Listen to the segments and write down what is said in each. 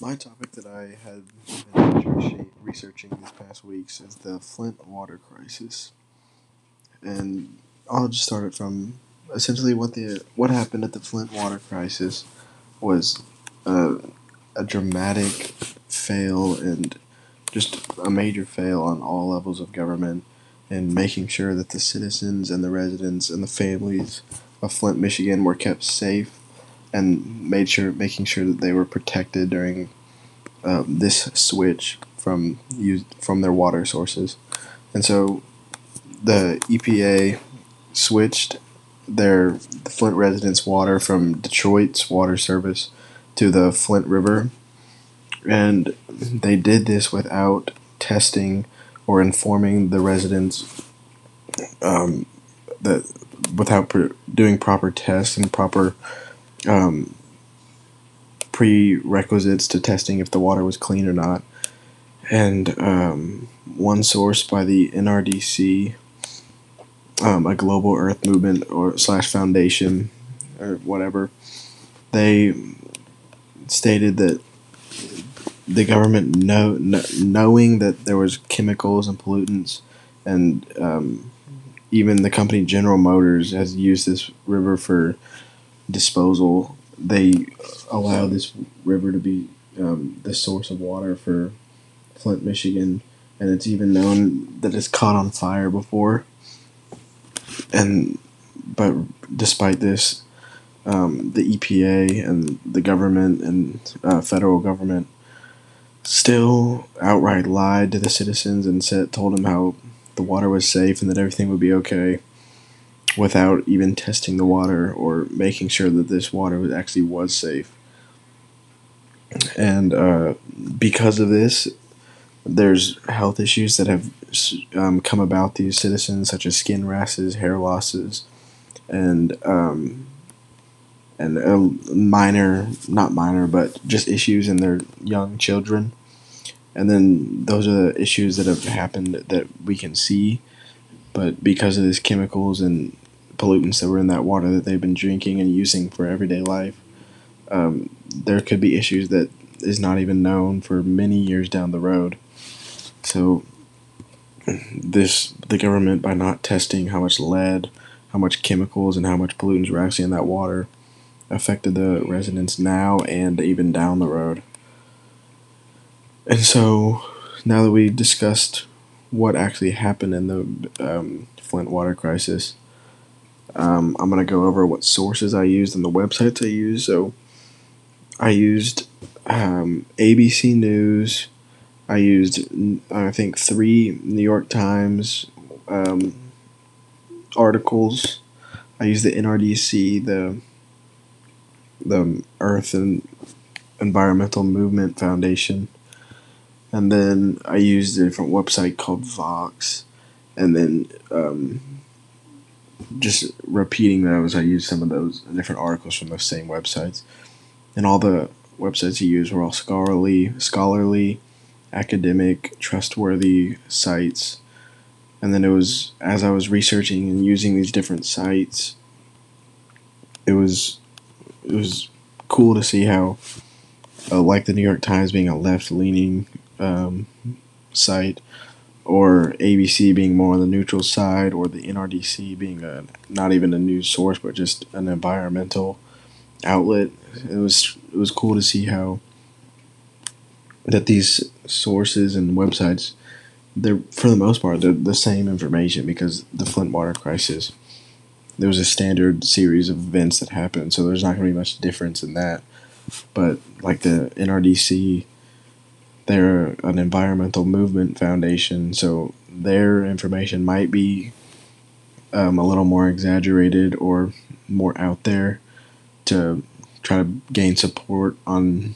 my topic that I had been researching these past weeks is the Flint water crisis, and I'll just start it from essentially what the what happened at the Flint water crisis was a, a dramatic fail and just a major fail on all levels of government in making sure that the citizens and the residents and the families of Flint, Michigan were kept safe and made sure making sure that they were protected during um, this switch from use from their water sources, and so the EPA switched their Flint residents' water from Detroit's water service to the Flint River, and they did this without testing or informing the residents um, that without pr- doing proper tests and proper um, prerequisites to testing if the water was clean or not. And um, one source by the NRDC, um, a global Earth movement or slash foundation or whatever, they stated that the government know, know knowing that there was chemicals and pollutants and um, even the company General Motors has used this river for disposal. They allow this river to be um, the source of water for Flint, Michigan, and it's even known that it's caught on fire before. And but despite this, um, the EPA and the government and uh, federal government still outright lied to the citizens and said told them how the water was safe and that everything would be okay without even testing the water or making sure that this water was actually was safe. And uh, because of this, there's health issues that have um, come about these citizens, such as skin rashes, hair losses, and um, and uh, minor, not minor, but just issues in their young children. And then those are the issues that have happened that we can see. But because of these chemicals and pollutants that were in that water that they've been drinking and using for everyday life, um, there could be issues that is not even known for many years down the road. So, this the government by not testing how much lead, how much chemicals, and how much pollutants were actually in that water, affected the residents now and even down the road. And so, now that we discussed what actually happened in the um, Flint water crisis, um, I'm going to go over what sources I used and the websites I used. So I used um, ABC News. I used, I think, three New York Times um, articles. I used the NRDC, the the Earth and Environmental Movement Foundation, and then I used a different website called Vox, and then um, just repeating those, I used some of those different articles from those same websites, and all the websites you used were all scholarly, scholarly, academic, trustworthy sites. And then it was as I was researching and using these different sites, it was it was cool to see how, uh, like the New York Times being a left leaning um, site, or ABC being more on the neutral side, or the NRDC being a not even a news source but just an environmental outlet. It was it was cool to see how that these sources and websites they're for the most part they're the same information because the Flint water crisis there was a standard series of events that happened so there's not going to be much difference in that but like the NRDC they're an environmental movement foundation, so their information might be um, a little more exaggerated or more out there to try to gain support on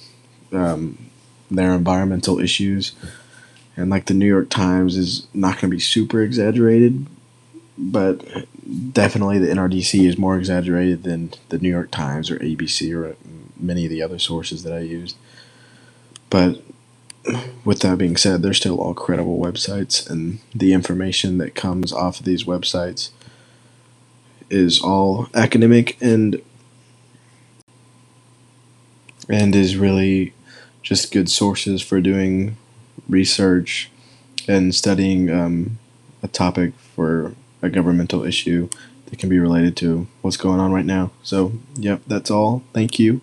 um, their environmental issues. And like the New York Times is not going to be super exaggerated, but definitely the NRDC is more exaggerated than the New York Times or ABC or many of the other sources that I used. But with that being said, they're still all credible websites, and the information that comes off of these websites is all academic and and is really just good sources for doing research and studying um, a topic for a governmental issue that can be related to what's going on right now. So, yep, that's all. Thank you.